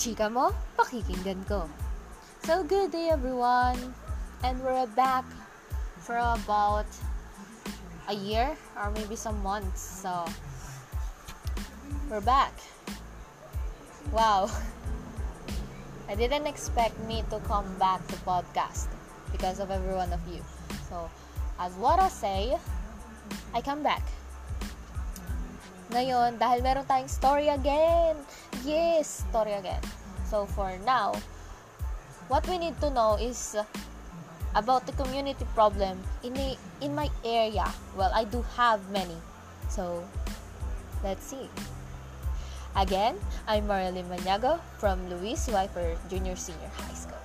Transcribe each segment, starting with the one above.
chika mo, pakikinggan ko. So, good day everyone! And we're back for about a year or maybe some months. So, we're back. Wow. I didn't expect me to come back to podcast because of every one of you. So, as what I say, I come back. Ngayon, dahil meron tayong story again. Yes, story again. So, for now, what we need to know is about the community problem in a, in my area. Well, I do have many. So, let's see. Again, I'm Marilyn Maniago from Luis Wiper Junior Senior High School.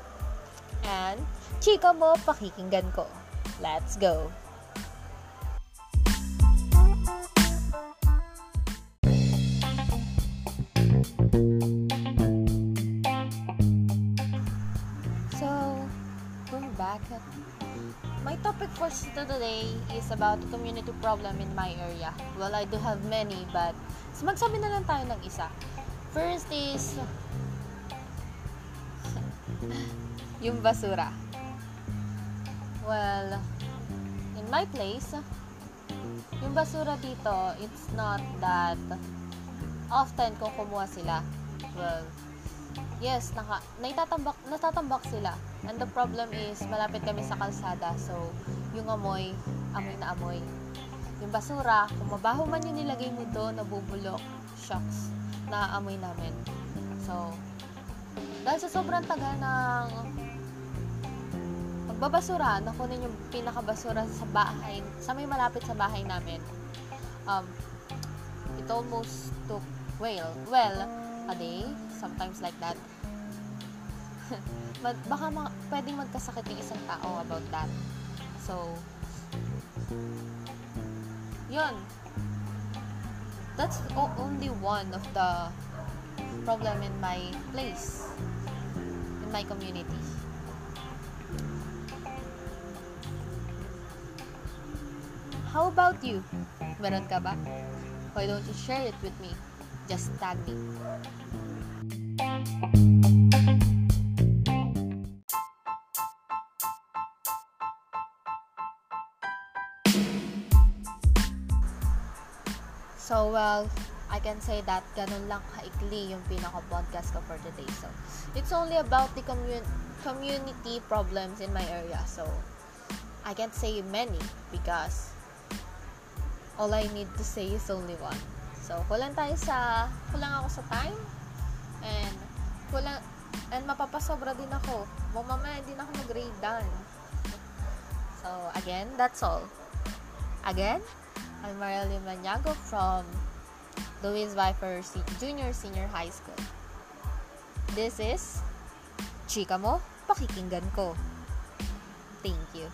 And, chika mo, pakikinggan ko. Let's go! We're back. My topic for today is about community problem in my area. Well, I do have many, but so magsabi na lang tayo ng isa. First is yung basura. Well, in my place, yung basura dito, it's not that often kung kumuha sila. Well, yes, naka, naitatambak, natatambak sila. And the problem is, malapit kami sa kalsada. So, yung amoy, amoy na amoy. Yung basura, kung mabaho man yung nilagay mo doon, nabubulok, shocks, na amoy namin. So, dahil sa sobrang tagal ng magbabasura, nakunin yung pinakabasura sa bahay, sa may malapit sa bahay namin. Um, it almost took, well, well, a day, sometimes like that. Mag, baka ma, pwedeng magkasakit yung isang tao about that. So, yun. That's o- only one of the problem in my place, in my community. How about you? Meron ka ba? Why don't you share it with me? Just tag me. So, well, I can say that ganun lang kaikli yung pinaka-podcast ko for today. So, it's only about the commun- community problems in my area. So, I can't say many because all I need to say is only one. So, kulang tayo sa, kulang ako sa time, and, kulang, and mapapasobra din ako. Mamaya din ako mag-grade down. So, again, that's all. Again, I'm Marilyn Maniago from Louis Viper Junior Senior High School. This is Chika Mo, Pakikinggan Ko. Thank you.